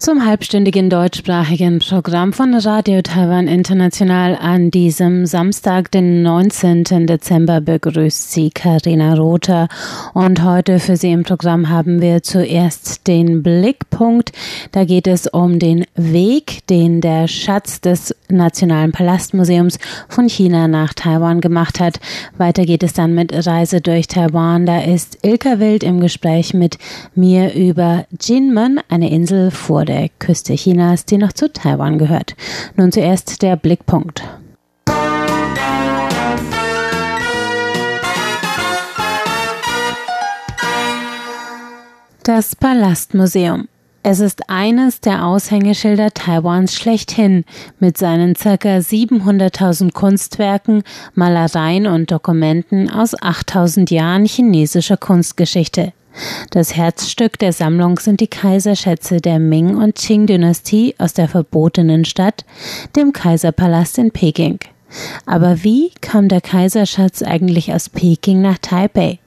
Zum halbstündigen deutschsprachigen Programm von Radio Taiwan International an diesem Samstag, den 19. Dezember, begrüßt Sie Karina Rother. Und heute für Sie im Programm haben wir zuerst den Blickpunkt. Da geht es um den Weg, den der Schatz des Nationalen Palastmuseums von China nach Taiwan gemacht hat. Weiter geht es dann mit Reise durch Taiwan. Da ist Ilka Wild im Gespräch mit mir über Jinmen, eine Insel vor der Küste Chinas, die noch zu Taiwan gehört. Nun zuerst der Blickpunkt. Das Palastmuseum. Es ist eines der Aushängeschilder Taiwans schlechthin mit seinen ca. 700.000 Kunstwerken, Malereien und Dokumenten aus 8000 Jahren chinesischer Kunstgeschichte. Das Herzstück der Sammlung sind die Kaiserschätze der Ming- und Qing-Dynastie aus der verbotenen Stadt, dem Kaiserpalast in Peking. Aber wie kam der Kaiserschatz eigentlich aus Peking nach Taipei?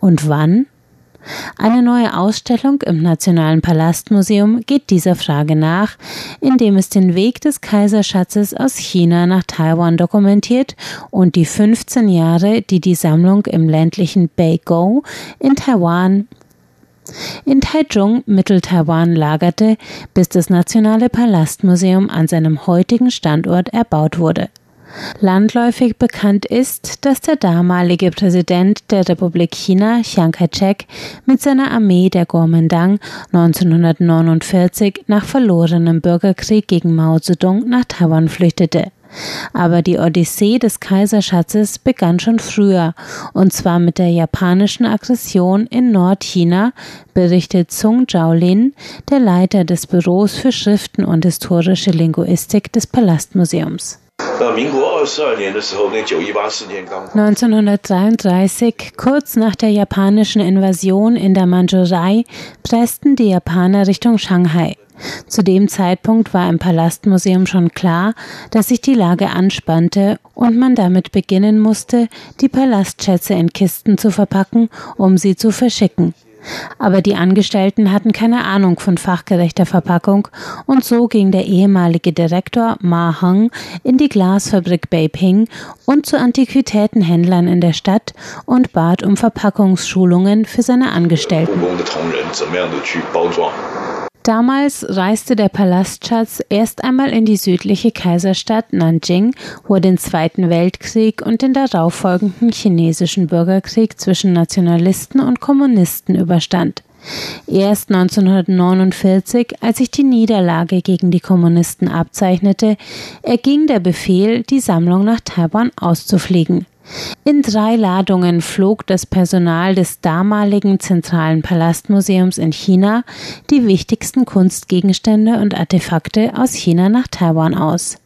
Und wann? Eine neue Ausstellung im Nationalen Palastmuseum geht dieser Frage nach, indem es den Weg des Kaiserschatzes aus China nach Taiwan dokumentiert und die 15 Jahre, die die Sammlung im ländlichen Beigou in Taiwan in Taichung, Mittel-Taiwan, lagerte, bis das Nationale Palastmuseum an seinem heutigen Standort erbaut wurde. Landläufig bekannt ist, dass der damalige Präsident der Republik China, Chiang Kai-shek, mit seiner Armee der Kuomintang 1949 nach verlorenem Bürgerkrieg gegen Mao Zedong nach Taiwan flüchtete. Aber die Odyssee des Kaiserschatzes begann schon früher, und zwar mit der japanischen Aggression in Nordchina, berichtet Sung Zhaolin, der Leiter des Büros für Schriften und historische Linguistik des Palastmuseums. 1933, kurz nach der japanischen Invasion in der Mandschurei, pressten die Japaner Richtung Shanghai. Zu dem Zeitpunkt war im Palastmuseum schon klar, dass sich die Lage anspannte und man damit beginnen musste, die Palastschätze in Kisten zu verpacken, um sie zu verschicken. Aber die Angestellten hatten keine Ahnung von fachgerechter Verpackung und so ging der ehemalige Direktor Ma Heng in die Glasfabrik Beiping und zu Antiquitätenhändlern in der Stadt und bat um Verpackungsschulungen für seine Angestellten. Damals reiste der Palastschatz erst einmal in die südliche Kaiserstadt Nanjing, wo er den Zweiten Weltkrieg und den darauffolgenden chinesischen Bürgerkrieg zwischen Nationalisten und Kommunisten überstand. Erst 1949, als sich die Niederlage gegen die Kommunisten abzeichnete, erging der Befehl, die Sammlung nach Taiwan auszufliegen. In drei Ladungen flog das Personal des damaligen Zentralen Palastmuseums in China die wichtigsten Kunstgegenstände und Artefakte aus China nach Taiwan aus.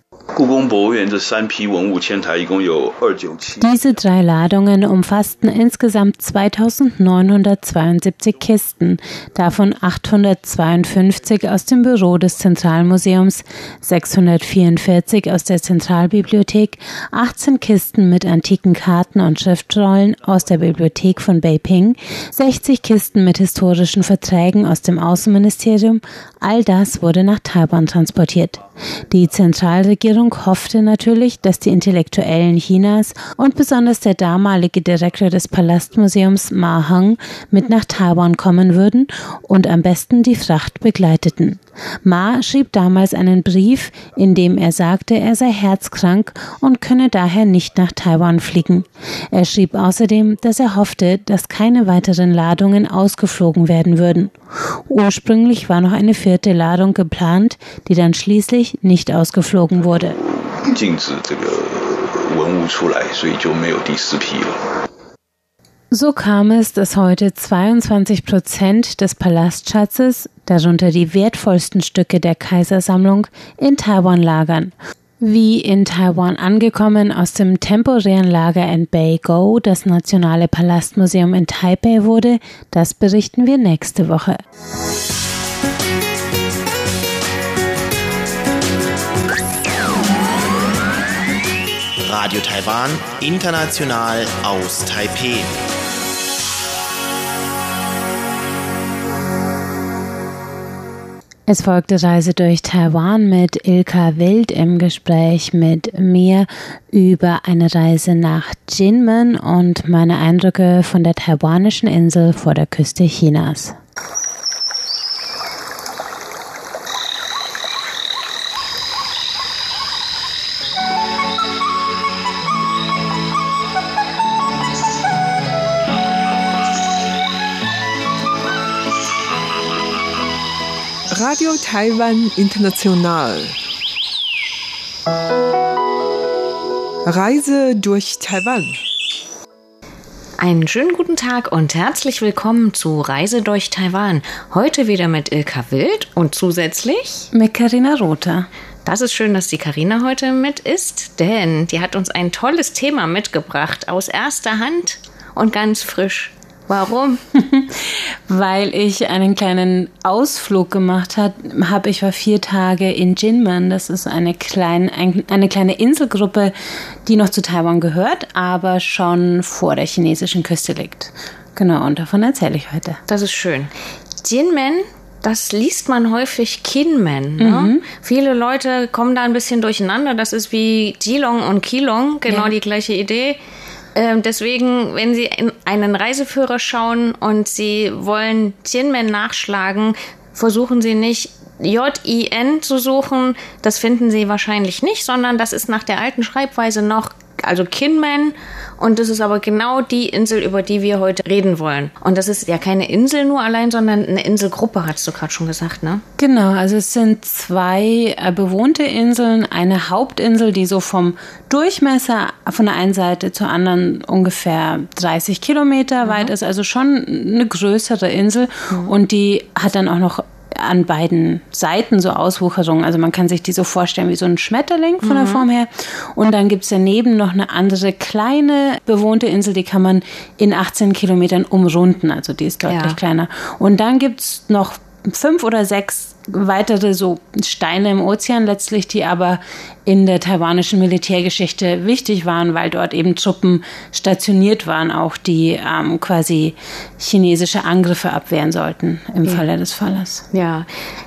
Diese drei Ladungen umfassten insgesamt 2972 Kisten, davon 852 aus dem Büro des Zentralmuseums, 644 aus der Zentralbibliothek, 18 Kisten mit antiken Karten und Schriftrollen aus der Bibliothek von Beiping, 60 Kisten mit historischen Verträgen aus dem Außenministerium, all das wurde nach Taiwan transportiert. Die Zentralregierung hoffte natürlich, dass die Intellektuellen Chinas und besonders der damalige Direktor des Palastmuseums Ma Heng mit nach Taiwan kommen würden und am besten die Fracht begleiteten. Ma schrieb damals einen Brief, in dem er sagte, er sei herzkrank und könne daher nicht nach Taiwan fliegen. Er schrieb außerdem, dass er hoffte, dass keine weiteren Ladungen ausgeflogen werden würden. Ursprünglich war noch eine vierte Ladung geplant, die dann schließlich nicht ausgeflogen wurde. So kam es, dass heute 22 Prozent des Palastschatzes, darunter die wertvollsten Stücke der Kaisersammlung, in Taiwan lagern. Wie in Taiwan angekommen aus dem temporären Lager in Beigou das Nationale Palastmuseum in Taipei wurde, das berichten wir nächste Woche. Radio Taiwan, international aus Taipeh. Es folgte Reise durch Taiwan mit Ilka Wild im Gespräch mit mir über eine Reise nach Jinmen und meine Eindrücke von der taiwanischen Insel vor der Küste Chinas. Radio Taiwan International. Reise durch Taiwan. Einen schönen guten Tag und herzlich willkommen zu Reise durch Taiwan. Heute wieder mit Ilka Wild und zusätzlich mit Karina Rother. Das ist schön, dass die Karina heute mit ist, denn die hat uns ein tolles Thema mitgebracht aus erster Hand und ganz frisch. Warum? Weil ich einen kleinen Ausflug gemacht habe. Ich war vier Tage in Jinmen. Das ist eine, klein, eine kleine Inselgruppe, die noch zu Taiwan gehört, aber schon vor der chinesischen Küste liegt. Genau, und davon erzähle ich heute. Das ist schön. Jinmen das liest man häufig Kinmen. Ne? Mhm. Viele Leute kommen da ein bisschen durcheinander. Das ist wie Jilong und Kilong, genau ja. die gleiche Idee. Ähm, deswegen, wenn Sie in einen Reiseführer schauen und Sie wollen Tianmen nachschlagen, versuchen Sie nicht J-I-N zu suchen. Das finden Sie wahrscheinlich nicht, sondern das ist nach der alten Schreibweise noch also Kinmen. Und das ist aber genau die Insel, über die wir heute reden wollen. Und das ist ja keine Insel nur allein, sondern eine Inselgruppe, hast du gerade schon gesagt, ne? Genau, also es sind zwei äh, bewohnte Inseln, eine Hauptinsel, die so vom Durchmesser von der einen Seite zur anderen ungefähr 30 Kilometer mhm. weit ist, also schon eine größere Insel. Mhm. Und die hat dann auch noch an beiden Seiten so Auswucherungen. Also man kann sich die so vorstellen wie so ein Schmetterling von der mhm. Form her. Und dann gibt es daneben noch eine andere kleine bewohnte Insel, die kann man in 18 Kilometern umrunden. Also die ist deutlich ja. kleiner. Und dann gibt es noch fünf oder sechs weitere so Steine im Ozean letztlich, die aber in der taiwanischen Militärgeschichte wichtig waren, weil dort eben Truppen stationiert waren, auch die ähm, quasi chinesische Angriffe abwehren sollten im ja. Falle des Falles. Ja,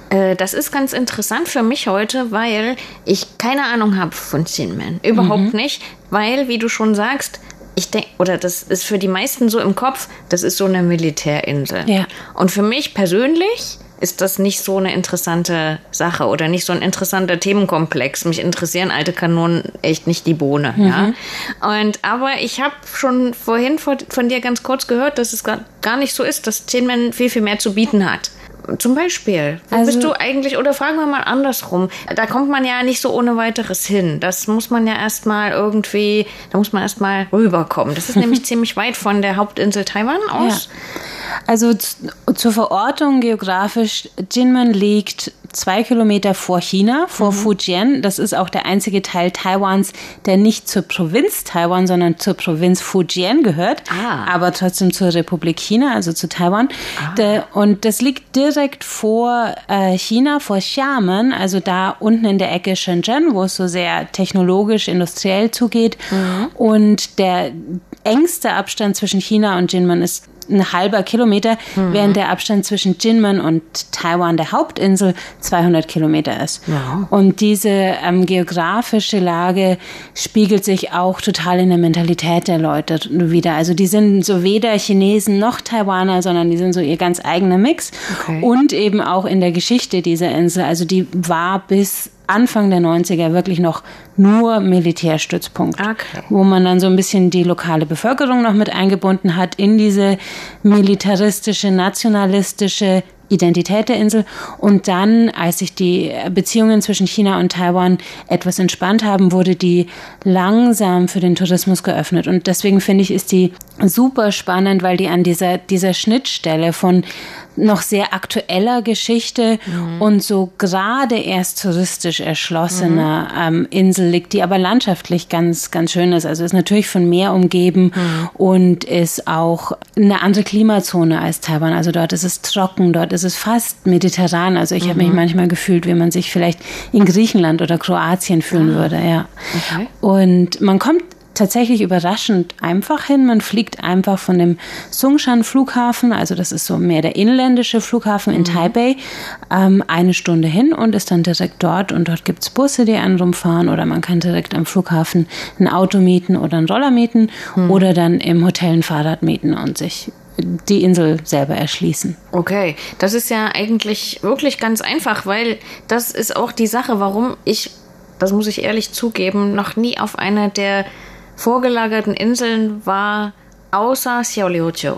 äh, das ist ganz interessant für mich heute, weil ich keine Ahnung habe von Xinmen. Überhaupt mhm. nicht, weil, wie du schon sagst, ich denke, oder das ist für die meisten so im Kopf, das ist so eine Militärinsel. Ja. Und für mich persönlich ist das nicht so eine interessante Sache oder nicht so ein interessanter Themenkomplex. Mich interessieren alte Kanonen echt nicht die Bohne. Mhm. Ja? Und aber ich habe schon vorhin von dir ganz kurz gehört, dass es gar nicht so ist, dass Tinman viel, viel mehr zu bieten hat. Zum Beispiel. Wo also, bist du eigentlich, oder fragen wir mal andersrum. Da kommt man ja nicht so ohne weiteres hin. Das muss man ja erstmal irgendwie, da muss man erstmal rüberkommen. Das ist nämlich ziemlich weit von der Hauptinsel Taiwan aus. Ja. Also zur Verortung geografisch, Jinmen liegt zwei Kilometer vor China, vor mhm. Fujian. Das ist auch der einzige Teil Taiwans, der nicht zur Provinz Taiwan, sondern zur Provinz Fujian gehört, ah. aber trotzdem zur Republik China, also zu Taiwan. Ah. und das liegt direkt vor äh, China, vor Xiamen, also da unten in der Ecke Shenzhen, wo es so sehr technologisch, industriell zugeht. Mhm. Und der engste Abstand zwischen China und Jinmen ist ein halber Kilometer, mhm. während der Abstand zwischen Jinmen und Taiwan, der Hauptinsel, 200 Kilometer ist. Ja. Und diese ähm, geografische Lage spiegelt sich auch total in der Mentalität der Leute wieder. Also die sind so weder Chinesen noch Taiwaner, sondern die sind so ihr ganz eigener Mix. Okay. Und eben auch in der Geschichte dieser Insel. Also die war bis Anfang der 90er wirklich noch nur Militärstützpunkt, okay. wo man dann so ein bisschen die lokale Bevölkerung noch mit eingebunden hat in diese militaristische, nationalistische Identität der Insel. Und dann, als sich die Beziehungen zwischen China und Taiwan etwas entspannt haben, wurde die langsam für den Tourismus geöffnet. Und deswegen finde ich, ist die super spannend, weil die an dieser, dieser Schnittstelle von noch sehr aktueller Geschichte Mhm. und so gerade erst touristisch erschlossener Mhm. ähm, Insel liegt, die aber landschaftlich ganz, ganz schön ist. Also ist natürlich von Meer umgeben Mhm. und ist auch eine andere Klimazone als Taiwan. Also dort ist es trocken, dort ist es fast mediterran. Also ich habe Mhm. mich manchmal gefühlt, wie man sich vielleicht in Griechenland oder Kroatien fühlen würde, ja. Ah. Okay. Und man kommt tatsächlich überraschend einfach hin. Man fliegt einfach von dem Sungshan Flughafen, also das ist so mehr der inländische Flughafen in Taipei, ähm, eine Stunde hin und ist dann direkt dort. Und dort gibt's Busse, die einen rumfahren oder man kann direkt am Flughafen ein Auto mieten oder einen Roller mieten oder dann im Hotel ein Fahrrad mieten und sich die Insel selber erschließen. Okay, das ist ja eigentlich wirklich ganz einfach, weil das ist auch die Sache, warum ich, das muss ich ehrlich zugeben, noch nie auf einer der vorgelagerten Inseln war, außer Xiaoliuqiu.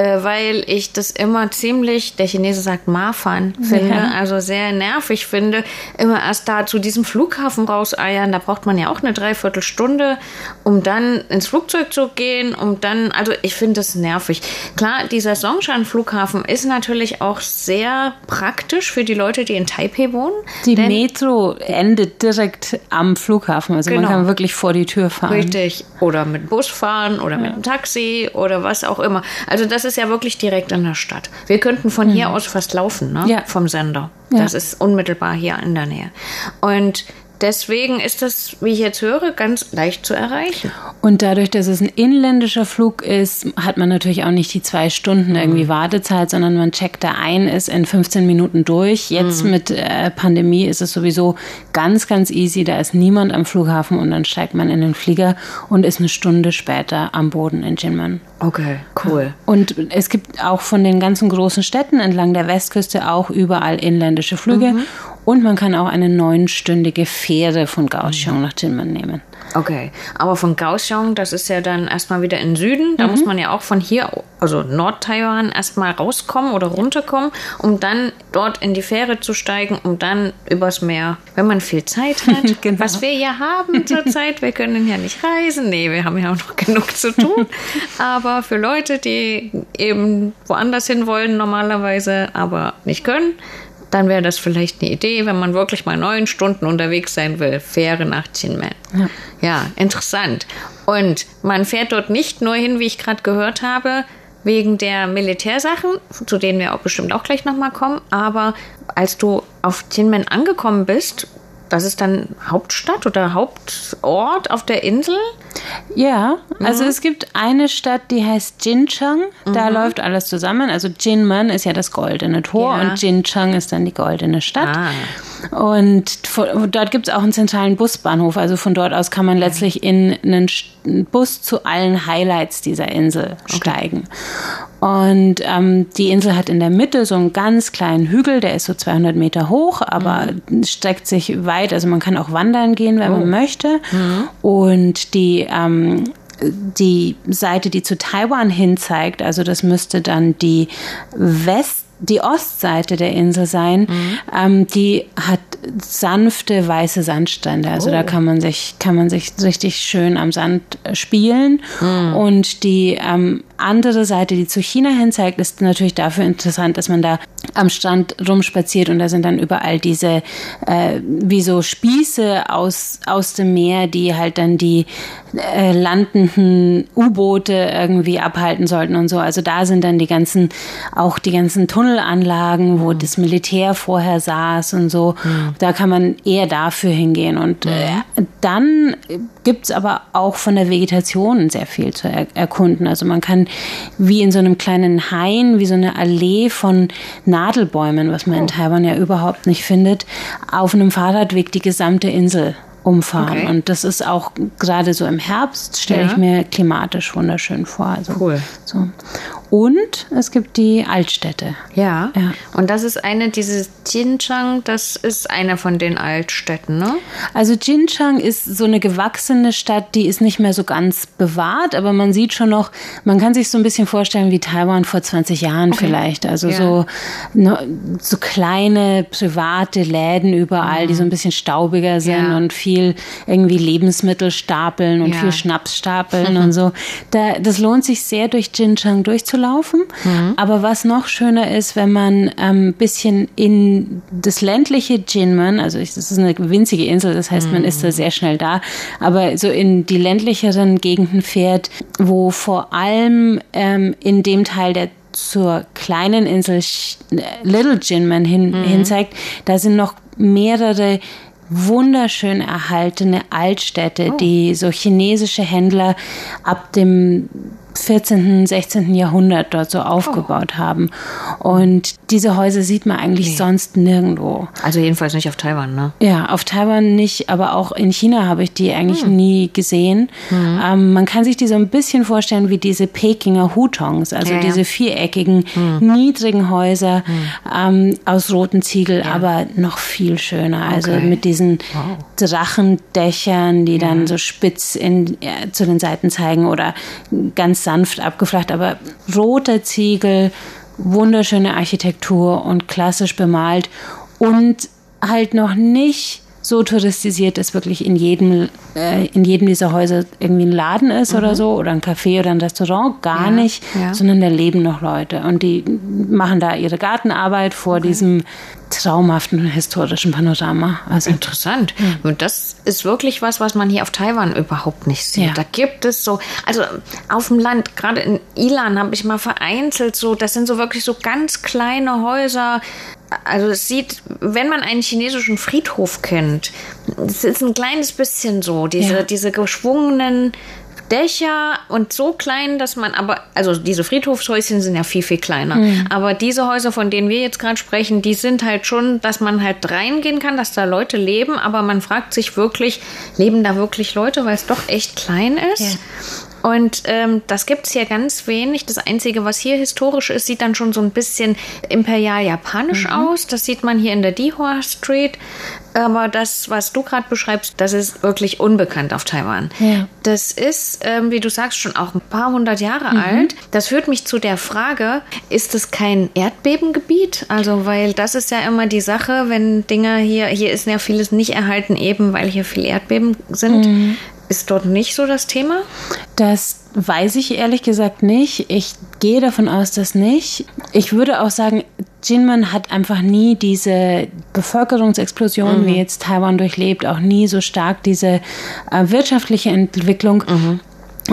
Äh, weil ich das immer ziemlich, der Chinese sagt Mafan, finde, Ja. also sehr nervig finde, immer erst da zu diesem Flughafen rauseiern. Da braucht man ja auch eine Dreiviertelstunde, um dann ins Flugzeug zu gehen, um dann, also ich finde das nervig. Klar, dieser Songshan-Flughafen ist natürlich auch sehr praktisch für die Leute, die in Taipei wohnen. Die Metro endet direkt am Flughafen, also Genau. man kann wirklich vor die Tür fahren. Richtig. Oder mit Bus fahren oder mit einem Taxi oder was auch immer. Also das ist ja wirklich direkt in der Stadt. Wir könnten von hier aus fast laufen, ne? Mhm. Ja. Vom Sender. Ja. Das ist unmittelbar hier in der Nähe. Und deswegen ist das, wie ich jetzt höre, ganz leicht zu erreichen. Und dadurch, dass es ein inländischer Flug ist, hat man natürlich auch nicht die zwei Stunden irgendwie Wartezeit, sondern man checkt da ein, ist in 15 Minuten durch. Jetzt mit äh, Pandemie ist es sowieso ganz, ganz easy. Da ist niemand am Flughafen und dann steigt man in den Flieger und ist eine Stunde später am Boden in Jinmen. Okay, cool. Und es gibt auch von den ganzen großen Städten entlang der Westküste auch überall inländische Flüge. Und man kann auch eine neunstündige Fähre von Kaohsiung nach Jinmen nehmen. Okay, aber von Kaohsiung, das ist ja dann erstmal wieder in Süden. Da muss man ja auch von hier, also Nord-Taiwan, erstmal rauskommen oder runterkommen, um dann dort in die Fähre zu steigen, um dann übers Meer, wenn man viel Zeit hat, Genau. was wir ja haben zurzeit, wir können ja nicht reisen. Nee, wir haben ja auch noch genug zu tun. aber für Leute, die eben woanders hin wollen normalerweise, aber nicht können, dann wäre das vielleicht eine Idee, wenn man wirklich mal neun Stunden unterwegs sein will. Fähre nach Chinmen. Ja. ja, interessant. Und man fährt dort nicht nur hin, wie ich gerade gehört habe, wegen der Militärsachen, zu denen wir auch bestimmt auch gleich nochmal kommen. Aber als du auf Tianmen angekommen bist, das ist dann Hauptstadt oder Hauptort auf der Insel? Ja, also es gibt eine Stadt, die heißt Jincheng. Da läuft alles zusammen. Also Jinmen ist ja das goldene Tor Ja. und Jincheng ist dann die goldene Stadt. Ah. Und dort gibt es auch einen zentralen Busbahnhof. Also von dort aus kann man letztlich in einen Sch- Bus zu allen Highlights dieser Insel steigen. Und ähm, die Insel hat in der Mitte so einen ganz kleinen Hügel, der ist so 200 Meter hoch, aber streckt sich weit. Also man kann auch wandern gehen, wenn man möchte. Und die ähm, die Seite, die zu Taiwan hin zeigt, also das müsste dann die West die Ostseite der Insel sein, ähm, die hat sanfte weiße Sandstrände. Also da kann man sich kann man sich richtig schön am Sand äh, spielen. Und die ähm, andere Seite, die zu China hin zeigt, ist natürlich dafür interessant, dass man da am Strand rumspaziert und da sind dann überall diese äh, wie so Spieße aus aus dem Meer, die halt dann die äh, landenden U-Boote irgendwie abhalten sollten und so. Also da sind dann die ganzen auch die ganzen Tunnelanlagen, wo das Militär vorher saß und so. Da kann man eher dafür hingehen. Und äh, dann gibt's aber auch von der Vegetation sehr viel zu er erkunden. Also man kann wie in so einem kleinen Hain, wie so eine Allee von Nadelbäumen, was man in Taiwan ja überhaupt nicht findet, auf einem Fahrradweg die gesamte Insel umfahren. Okay. Und das ist auch gerade so im Herbst, stelle Ja. ich mir klimatisch wunderschön vor. Also, Cool. So. Und es gibt die Altstädte. Ja. Ja. Und das ist eine, dieses Jinchang, das ist eine von den Altstädten, ne? Also Jinchang ist so eine gewachsene Stadt, die ist nicht mehr so ganz bewahrt, aber man sieht schon noch, man kann sich so ein bisschen vorstellen wie Taiwan vor 20 Jahren vielleicht. Also Ja. so, ne, so kleine private Läden überall, die so ein bisschen staubiger sind Ja. und viel irgendwie Lebensmittel stapeln und viel Schnaps stapeln und so. Da, das lohnt sich sehr durch Jinchang durchzulaufen. Laufen. Aber was noch schöner ist, wenn man ein ähm, bisschen in das ländliche Jinmen, also das ist eine winzige Insel, das heißt, man ist da sehr schnell da, aber so in die ländlicheren Gegenden fährt, wo vor allem ähm, in dem Teil der zur kleinen Insel Little Jinmen hin, mhm. hin zeigt, da sind noch mehrere wunderschön erhaltene Altstädte, oh. die so chinesische Händler ab dem 14., 16. Jahrhundert dort so aufgebaut oh. haben. Und diese Häuser sieht man eigentlich nee. sonst nirgendwo. Also jedenfalls nicht auf Taiwan, ne? Ja, auf Taiwan nicht, aber auch in China habe ich die eigentlich hm. nie gesehen. Mhm. Ähm, man kann sich die so ein bisschen vorstellen wie diese Pekinger Hutongs, also ja, diese viereckigen, mhm. niedrigen Häuser mhm. ähm, aus roten Ziegel, ja. aber noch viel schöner. Also okay. mit diesen wow. Drachendächern, die dann so spitz in, ja, zu den Seiten zeigen oder sanft abgeflacht, aber roter Ziegel, wunderschöne Architektur und klassisch bemalt und halt noch nicht so touristisiert, dass wirklich in jedem, äh, in jedem dieser Häuser irgendwie ein Laden ist mhm. oder so oder ein Café oder ein Restaurant, gar ja, nicht, ja. sondern da leben noch Leute und die machen da ihre Gartenarbeit vor okay. diesem traumhaften historischen Panorama. Also interessant. Ja. Und das ist wirklich was, was man hier auf Taiwan überhaupt nicht sieht. Ja. Da gibt es so, also auf dem Land, gerade in Ilan habe ich mal vereinzelt so, das sind so wirklich so ganz kleine Häuser. Also es sieht, wenn man einen chinesischen Friedhof kennt, es ist ein kleines bisschen so, diese, ja. diese geschwungenen Dächer und so klein, dass man aber, also diese Friedhofshäuschen sind ja viel, viel kleiner. Mhm. Aber diese Häuser, von denen wir jetzt gerade sprechen, die sind halt schon, dass man halt reingehen kann, dass da Leute leben, aber man fragt sich wirklich, leben da wirklich Leute, weil es doch echt klein ist? Ja. Und ähm, das gibt es hier ganz wenig. Das Einzige, was hier historisch ist, sieht dann schon so ein bisschen imperial japanisch mhm. aus. Das sieht man hier in der Dihua Street. Aber das, was du gerade beschreibst, das ist wirklich unbekannt auf Taiwan. Ja. Das ist, ähm, wie du sagst, schon auch ein paar hundert Jahre mhm. alt. Das führt mich zu der Frage, ist es kein Erdbebengebiet? Also, weil das ist ja immer die Sache, wenn Dinge hier, hier ist ja vieles nicht erhalten, eben weil hier viel Erdbeben sind. Mhm. Ist dort nicht so das Thema? Das weiß ich ehrlich gesagt nicht. Ich gehe davon aus, dass nicht. Ich würde auch sagen, Jinmen hat einfach nie diese Bevölkerungsexplosion, mhm. wie jetzt Taiwan durchlebt, auch nie so stark diese äh, wirtschaftliche Entwicklung. Mhm.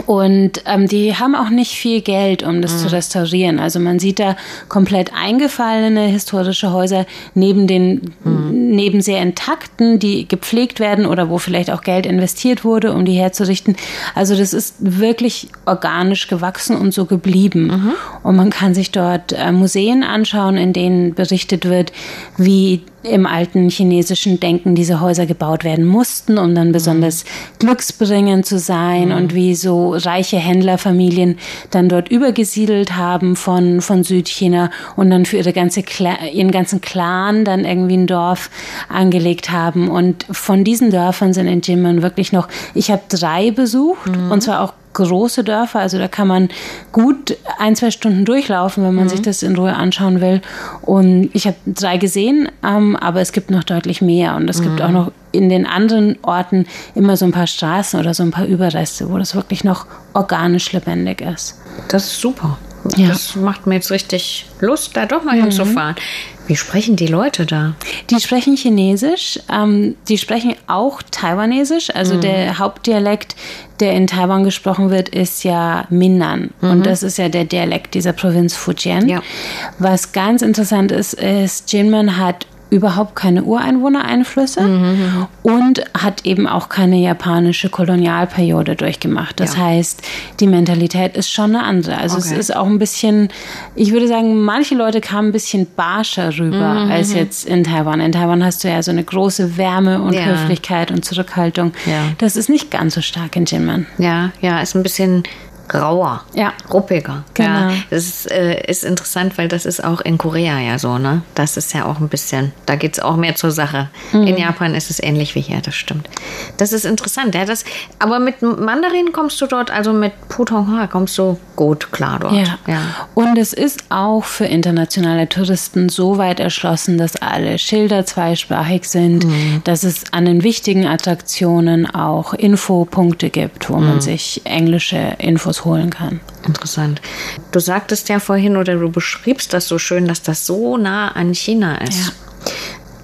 Und ähm, die haben auch nicht viel Geld, um das mhm. zu restaurieren. Also man sieht da komplett eingefallene historische Häuser neben den mhm. neben sehr intakten, die gepflegt werden oder wo vielleicht auch Geld investiert wurde, um die herzurichten. Also das ist wirklich organisch gewachsen und so geblieben. Mhm. Und man kann sich dort äh, Museen anschauen, in denen berichtet wird, wie im alten chinesischen Denken diese Häuser gebaut werden mussten, um dann besonders glücksbringend zu sein mhm. und wie so reiche Händlerfamilien dann dort übergesiedelt haben von, von Südchina und dann für ihre ganze ihren ganzen Clan dann irgendwie ein Dorf angelegt haben. Und von diesen Dörfern sind in Jimen wirklich noch, ich habe drei besucht mhm. und zwar auch große Dörfer. Also da kann man gut ein, zwei Stunden durchlaufen, wenn man mhm. sich das in Ruhe anschauen will. Und ich habe drei gesehen, ähm, aber es gibt noch deutlich mehr. Und es mhm. gibt auch noch in den anderen Orten immer so ein paar Straßen oder so ein paar Überreste, wo das wirklich noch organisch lebendig ist. Das ist super. Ja. Das macht mir jetzt richtig Lust, da doch mal mhm. hinzufahren. Wie sprechen die Leute da? Die sprechen Chinesisch, ähm, die sprechen auch Taiwanesisch. Also mhm. der Hauptdialekt, der in Taiwan gesprochen wird, ist ja Minnan. Mhm. Und das ist ja der Dialekt dieser Provinz Fujian. Ja. Was ganz interessant ist, ist, Jinmen hat überhaupt keine Ureinwohnereinflüsse mhm. und hat eben auch keine japanische Kolonialperiode durchgemacht. Das ja. heißt, die Mentalität ist schon eine andere. Also okay. es ist auch ein bisschen, ich würde sagen, manche Leute kamen ein bisschen barscher rüber mhm. als jetzt in Taiwan. In Taiwan hast du ja so eine große Wärme und ja. Höflichkeit und Zurückhaltung. Ja. Das ist nicht ganz so stark in Jinmen. Ja, ja, ist ein bisschen rauer, ja. ruppiger. Genau. Ja, das ist, äh, ist interessant, weil das ist auch in Korea ja so, ne? Das ist ja auch ein bisschen, da geht es auch mehr zur Sache. Mhm. In Japan ist es ähnlich wie hier, das stimmt. Das ist interessant, ja. Das, aber mit Mandarin kommst du dort, also mit Putonghua kommst du gut klar dort. Ja. ja. Und es ist auch für internationale Touristen so weit erschlossen, dass alle Schilder zweisprachig sind, mhm. dass es an den wichtigen Attraktionen auch Infopunkte gibt, wo mhm. man sich englische Infos rausholen kann. Interessant. Du sagtest ja vorhin oder du beschriebst das so schön, dass das so nah an China ist. Ja.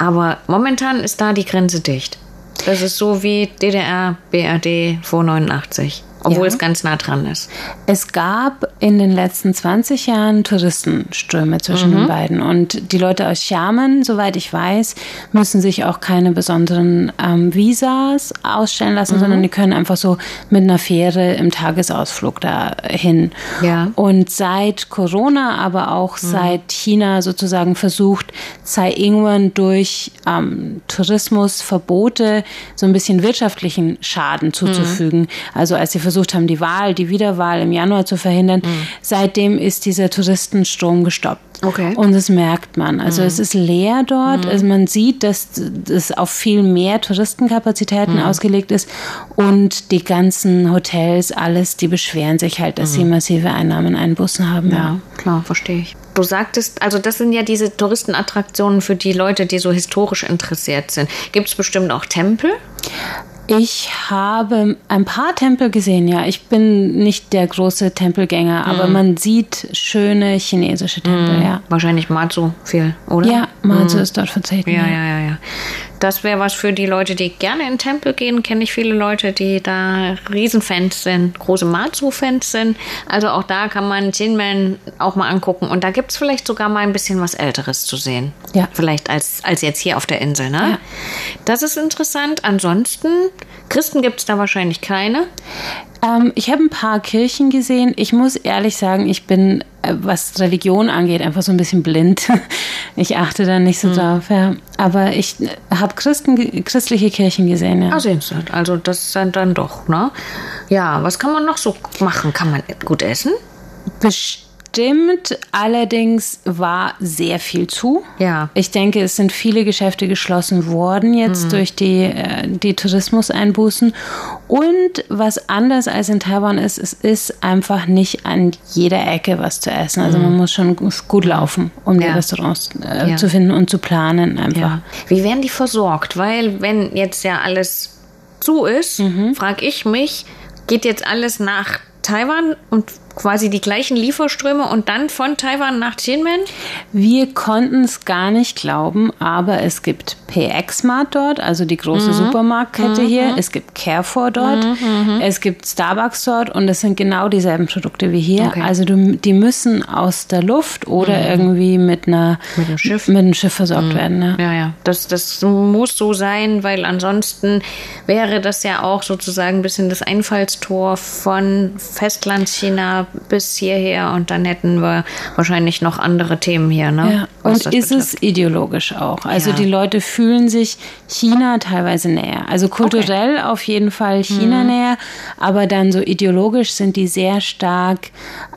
Aber momentan ist da die Grenze dicht. Das ist so wie DDR, BRD vor 89 obwohl ja. es ganz nah dran ist. Es gab in den letzten 20 Jahren Touristenströme zwischen mhm. den beiden. Und die Leute aus Xiamen, soweit ich weiß, müssen sich auch keine besonderen ähm, Visas ausstellen lassen, mhm. sondern die können einfach so mit einer Fähre im Tagesausflug dahin. Ja. Und seit Corona, aber auch mhm. seit China sozusagen versucht, Tsai Ing-wen durch ähm, Tourismusverbote so ein bisschen wirtschaftlichen Schaden zuzufügen. Mhm. Also als sie versucht versucht haben, die Wahl, die Wiederwahl im Januar zu verhindern. Mhm. Seitdem ist dieser Touristenstrom gestoppt. Okay. Und das merkt man. Also mhm. es ist leer dort. Mhm. Also man sieht, dass es auf viel mehr Touristenkapazitäten mhm. ausgelegt ist. Und die ganzen Hotels, alles, die beschweren sich halt, dass sie mhm. massive Einnahmen einbußen haben. Ja, ja, klar, verstehe ich. Du sagtest, also das sind ja diese Touristenattraktionen für die Leute, die so historisch interessiert sind. Gibt es bestimmt auch Tempel? Ich habe ein paar Tempel gesehen, ja. Ich bin nicht der große Tempelgänger, aber mhm. man sieht schöne chinesische Tempel, mhm. ja. Wahrscheinlich Matsu viel, oder? Ja, Matsu mhm. ist dort vertreten. Ja, ja, ja, ja das wäre was für die Leute, die gerne in den Tempel gehen. Kenne ich viele Leute, die da Riesenfans sind, große Matsu-Fans sind. Also auch da kann man Jinmen auch mal angucken. Und da gibt es vielleicht sogar mal ein bisschen was Älteres zu sehen. Ja. Vielleicht als, als jetzt hier auf der Insel. Ne? Ja. Das ist interessant. Ansonsten, Christen gibt es da wahrscheinlich keine. Ähm, ich habe ein paar Kirchen gesehen. Ich muss ehrlich sagen, ich bin, äh, was Religion angeht, einfach so ein bisschen blind. Ich achte da nicht so mhm. drauf. Ja. Aber ich äh, habe christliche Kirchen gesehen. Ja. Ah, sehen Sie. Also das sind dann doch, ne? Ja, was kann man noch so machen? Kann man gut essen? Bestimmt stimmt. Allerdings war sehr viel zu. Ja. Ich denke, es sind viele Geschäfte geschlossen worden jetzt mhm. durch die, äh, die Tourismuseinbußen. Und was anders als in Taiwan ist, es ist einfach nicht an jeder Ecke was zu essen. Also mhm. man muss schon gut laufen, um ja. die Restaurants äh, ja. zu finden und zu planen einfach. Ja. Wie werden die versorgt? Weil wenn jetzt ja alles zu ist, mhm. frage ich mich, geht jetzt alles nach Taiwan und quasi die gleichen Lieferströme und dann von Taiwan nach Tianmen? Wir konnten es gar nicht glauben, aber es gibt PX-Mart dort, also die große mhm. Supermarktkette mhm. hier. Es gibt Carrefour dort. Mhm. Es gibt Starbucks dort und es sind genau dieselben Produkte wie hier. Okay. Also du, die müssen aus der Luft oder mhm. irgendwie mit einer mit einem Schiff, mit einem Schiff versorgt mhm. werden. Ne? Ja, ja. Das, das muss so sein, weil ansonsten wäre das ja auch sozusagen ein bisschen das Einfallstor von Festlandchina bis hierher und dann hätten wir wahrscheinlich noch andere Themen hier. Ne? Ja. Und ist betrifft. es ideologisch auch? Also ja. die Leute fühlen sich China teilweise näher. Also kulturell okay. auf jeden Fall China mhm. näher, aber dann so ideologisch sind die sehr stark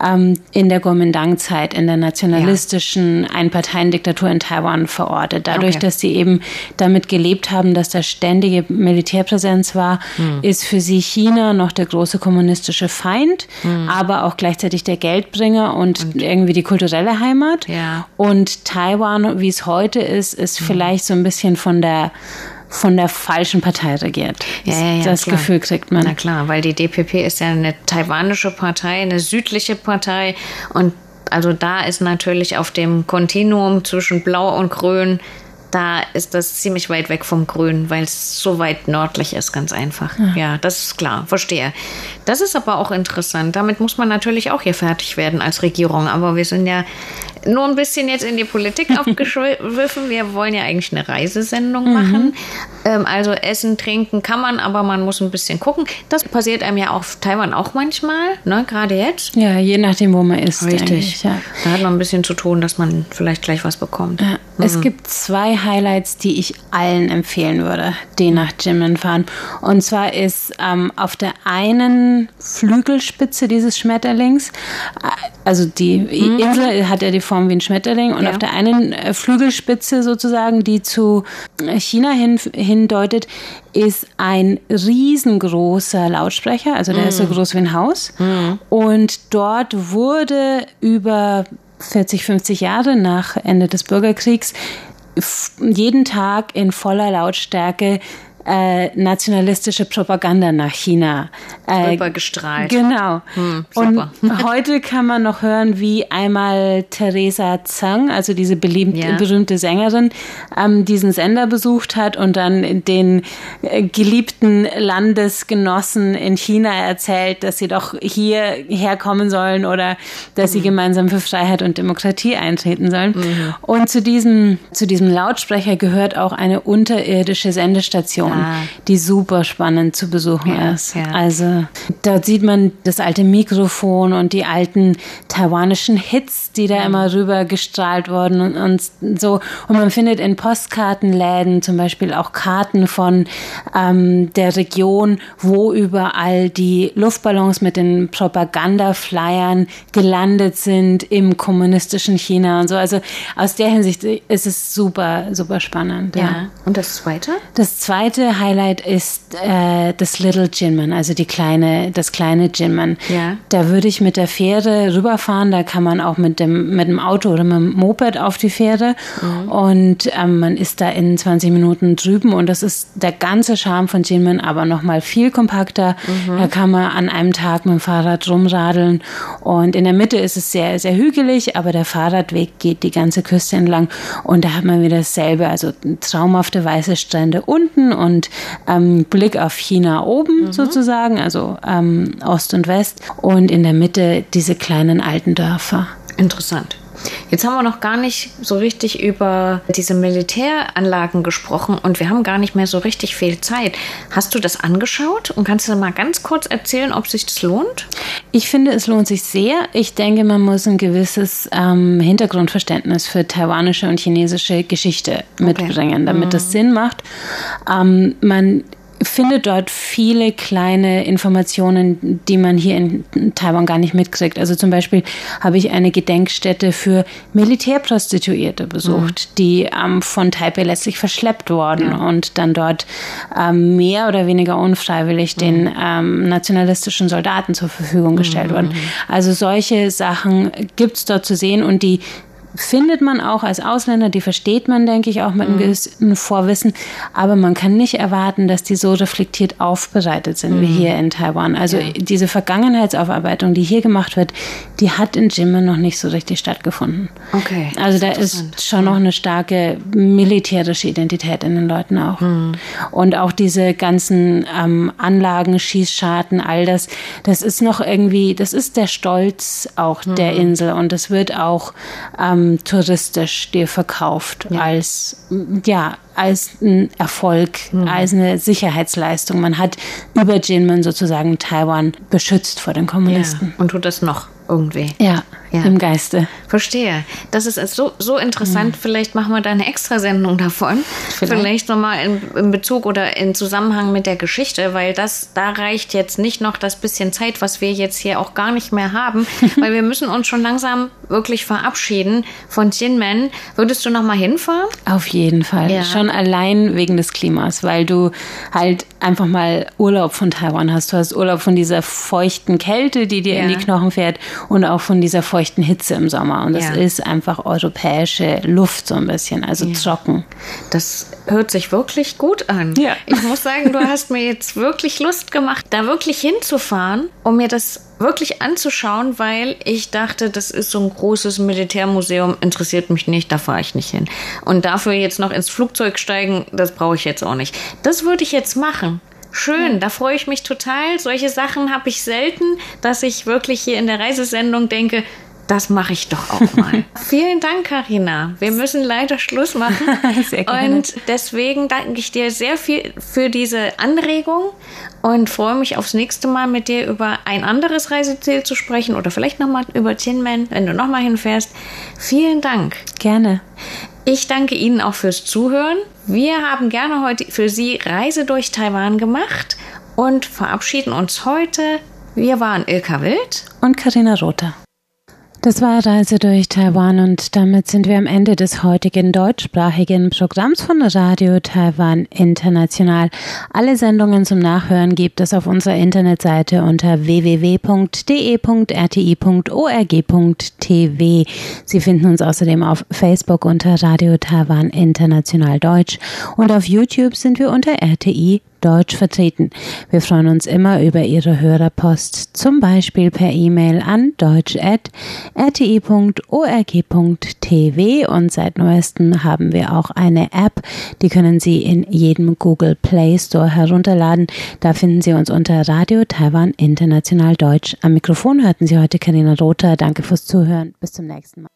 ähm, in der Kuomintang-Zeit, in der nationalistischen ja. Einparteiendiktatur in Taiwan verortet. Dadurch, okay. dass sie eben damit gelebt haben, dass da ständige Militärpräsenz war, mhm. ist für sie China noch der große kommunistische Feind, mhm. aber auch gleichzeitig der Geldbringer und, und, irgendwie die kulturelle Heimat. Ja. Und Taiwan, wie es heute ist, ist mhm. vielleicht so ein bisschen von der von der falschen Partei regiert. Ja, ja, ja, das klar. Gefühl kriegt man. Na klar, weil die DPP ist ja eine taiwanische Partei, eine südliche Partei und also da ist natürlich auf dem Kontinuum zwischen Blau und Grün da ist das ziemlich weit weg vom Grün, weil es so weit nördlich ist, ganz einfach. Ja. ja. das ist klar, verstehe. Das ist aber auch interessant. Damit muss man natürlich auch hier fertig werden als Regierung. Aber wir sind ja nur ein bisschen jetzt in die Politik aufgeschwiffen. Wir wollen ja eigentlich eine Reisesendung mhm. machen. Ähm, also essen, trinken kann man, aber man muss ein bisschen gucken. Das passiert einem ja auf Taiwan auch manchmal, ne? gerade jetzt. Ja, je nachdem, wo man ist. Richtig. Ja. Da hat man ein bisschen zu tun, dass man vielleicht gleich was bekommt. Ja. Mhm. Es gibt zwei Highlights, die ich allen empfehlen würde, die nach Jimin fahren. Und zwar ist ähm, auf der einen Flügelspitze dieses Schmetterlings, äh, also die mhm. Insel hat ja die Form wie ein Schmetterling und ja. auf der einen äh, Flügelspitze sozusagen, die zu China hin, hindeutet, ist ein riesengroßer Lautsprecher, also der mm. ist so mhm. groß wie ein Haus. Mm. Und dort wurde über 40, 50 Jahre nach Ende des Bürgerkriegs jeden Tag in voller Lautstärke äh, nationalistische Propaganda nach China äh, Rübergestrahlt. Genau. Hm, und heute kann man noch hören, wie einmal Theresa Zhang, also diese beliebt, Ja. berühmte Sängerin, ähm, diesen Sender besucht hat und dann den äh, geliebten Landesgenossen in China erzählt, dass sie doch hierher kommen sollen oder dass Mhm. sie gemeinsam für Freiheit und Demokratie eintreten sollen. Und zu diesem, zu diesem Lautsprecher gehört auch eine unterirdische Sendestation, Ah. die super spannend zu besuchen Ja, ist. ja. Also dort sieht man das alte Mikrofon und die alten taiwanischen Hits, die da immer rüber gestrahlt wurden und, und so. Und man findet in Postkartenläden zum Beispiel auch Karten von ähm, der Region, wo überall die Luftballons mit den Propagandaflyern gelandet sind im kommunistischen China und so. Also aus der Hinsicht ist es super, super spannend. Ja. Und das zweite? Das zweite Highlight ist äh, das Little Jinman, also die kleine, das kleine Jinman. Ja. Da würde ich mit der Fähre rüberfahren. Da kann man auch mit dem mit dem Auto oder mit dem Moped auf die Fähre und ähm, man ist da in 20 Minuten drüben und das ist der ganze Charme von Jinman, aber noch mal viel kompakter. Da kann man an einem Tag mit dem Fahrrad rumradeln und in der Mitte ist es sehr sehr hügelig, aber der Fahrradweg geht die ganze Küste entlang und da hat man wieder dasselbe, also traumhafte weiße Strände unten und ähm, Blick auf China oben sozusagen, also ähm, Ost und West und in der Mitte diese kleinen alten Dörfer. Interessant. Jetzt haben wir noch gar nicht so richtig über diese Militäranlagen gesprochen und wir haben gar nicht mehr so richtig viel Zeit. Hast du das angeschaut und kannst du mal ganz kurz erzählen, ob sich das lohnt? Ich finde, es lohnt sich sehr. Ich denke, man muss ein gewisses ähm, Hintergrundverständnis für taiwanische und chinesische Geschichte mitbringen, damit das Sinn macht. Ähm, man findet dort viele kleine Informationen, die man hier in Taiwan gar nicht mitkriegt. Also zum Beispiel habe ich eine Gedenkstätte für Militärprostituierte besucht, die ähm, von Taipei letztlich verschleppt wurden und dann dort ähm, mehr oder weniger unfreiwillig den ähm, nationalistischen Soldaten zur Verfügung gestellt wurden. Also solche Sachen gibt es dort zu sehen und die findet man auch als Ausländer, die versteht man, denke ich, auch mit einem gewissen Vorwissen, aber man kann nicht erwarten, dass die so reflektiert aufbereitet sind wie hier in Taiwan. Also diese Vergangenheitsaufarbeitung, die hier gemacht wird, die hat in Jimen noch nicht so richtig stattgefunden. Okay, Also da ist schon noch eine starke militärische Identität in den Leuten auch. Und auch diese ganzen ähm, Anlagen, Schießscharten, all das, das ist noch irgendwie, das ist der Stolz auch der Insel. Und das wird auch ähm, touristisch dir verkauft als, ja, als ein Erfolg, als eine Sicherheitsleistung. Man hat über Jinmen sozusagen Taiwan beschützt vor den Ja. Kommunisten. Und tut das noch irgendwie. Ja, Ja. im Geiste. Verstehe. Das ist so, so interessant. Vielleicht machen wir da eine Extrasendung davon. Vielleicht. Vielleicht, nochmal in, in Bezug oder in Zusammenhang mit der Geschichte, weil das, da reicht jetzt nicht noch das bisschen Zeit, was wir jetzt hier auch gar nicht mehr haben, weil wir müssen uns schon langsam wirklich verabschieden von Jinmen. Würdest du nochmal hinfahren? Auf jeden Fall. Ja. Schon allein wegen des Klimas, weil du halt einfach mal Urlaub von Taiwan hast. Du hast Urlaub von dieser feuchten Kälte, die dir in Ja. die Knochen fährt und auch von dieser feuchten Hitze im Sommer. Und das Ja. ist einfach europäische Luft so ein bisschen, also trocken. Das hört sich wirklich gut an. Ja. Ich muss sagen, du hast mir jetzt wirklich Lust gemacht, da wirklich hinzufahren, um mir das wirklich anzuschauen, weil ich dachte, das ist so ein großes Militärmuseum, interessiert mich nicht, da fahre ich nicht hin. Und dafür jetzt noch ins Flugzeug steigen, das brauche ich jetzt auch nicht. Das würde ich jetzt machen. Schön, da freue ich mich total. Solche Sachen habe ich selten, dass ich wirklich hier in der Reisesendung denke, das mache ich doch auch mal. Vielen Dank, Karina. Wir müssen leider Schluss machen. Sehr gerne. Und deswegen danke ich dir sehr viel für diese Anregung und freue mich aufs nächste Mal mit dir über ein anderes Reiseziel zu sprechen oder vielleicht nochmal über Tinman, wenn du nochmal hinfährst. Vielen Dank. Gerne. Ich danke Ihnen auch fürs Zuhören. Wir haben gerne heute für Sie Reise durch Taiwan gemacht und verabschieden uns heute. Wir waren Ilka Wild. Und Karina Rother. Das war Reise durch Taiwan und damit sind wir am Ende des heutigen deutschsprachigen Programms von Radio Taiwan International. Alle Sendungen zum Nachhören gibt es auf unserer Internetseite unter www.de.rti.org.tv. Sie finden uns außerdem auf Facebook unter Radio Taiwan International Deutsch und auf YouTube sind wir unter RTI Deutsch vertreten. Wir freuen uns immer über Ihre Hörerpost, zum Beispiel per E-Mail an deutsch.rti.org.tv und seit neuestem haben wir auch eine App, die können Sie in jedem Google Play Store herunterladen. Da finden Sie uns unter Radio Taiwan International Deutsch. Am Mikrofon hörten Sie heute Karina Rother. Danke fürs Zuhören. Bis zum nächsten Mal.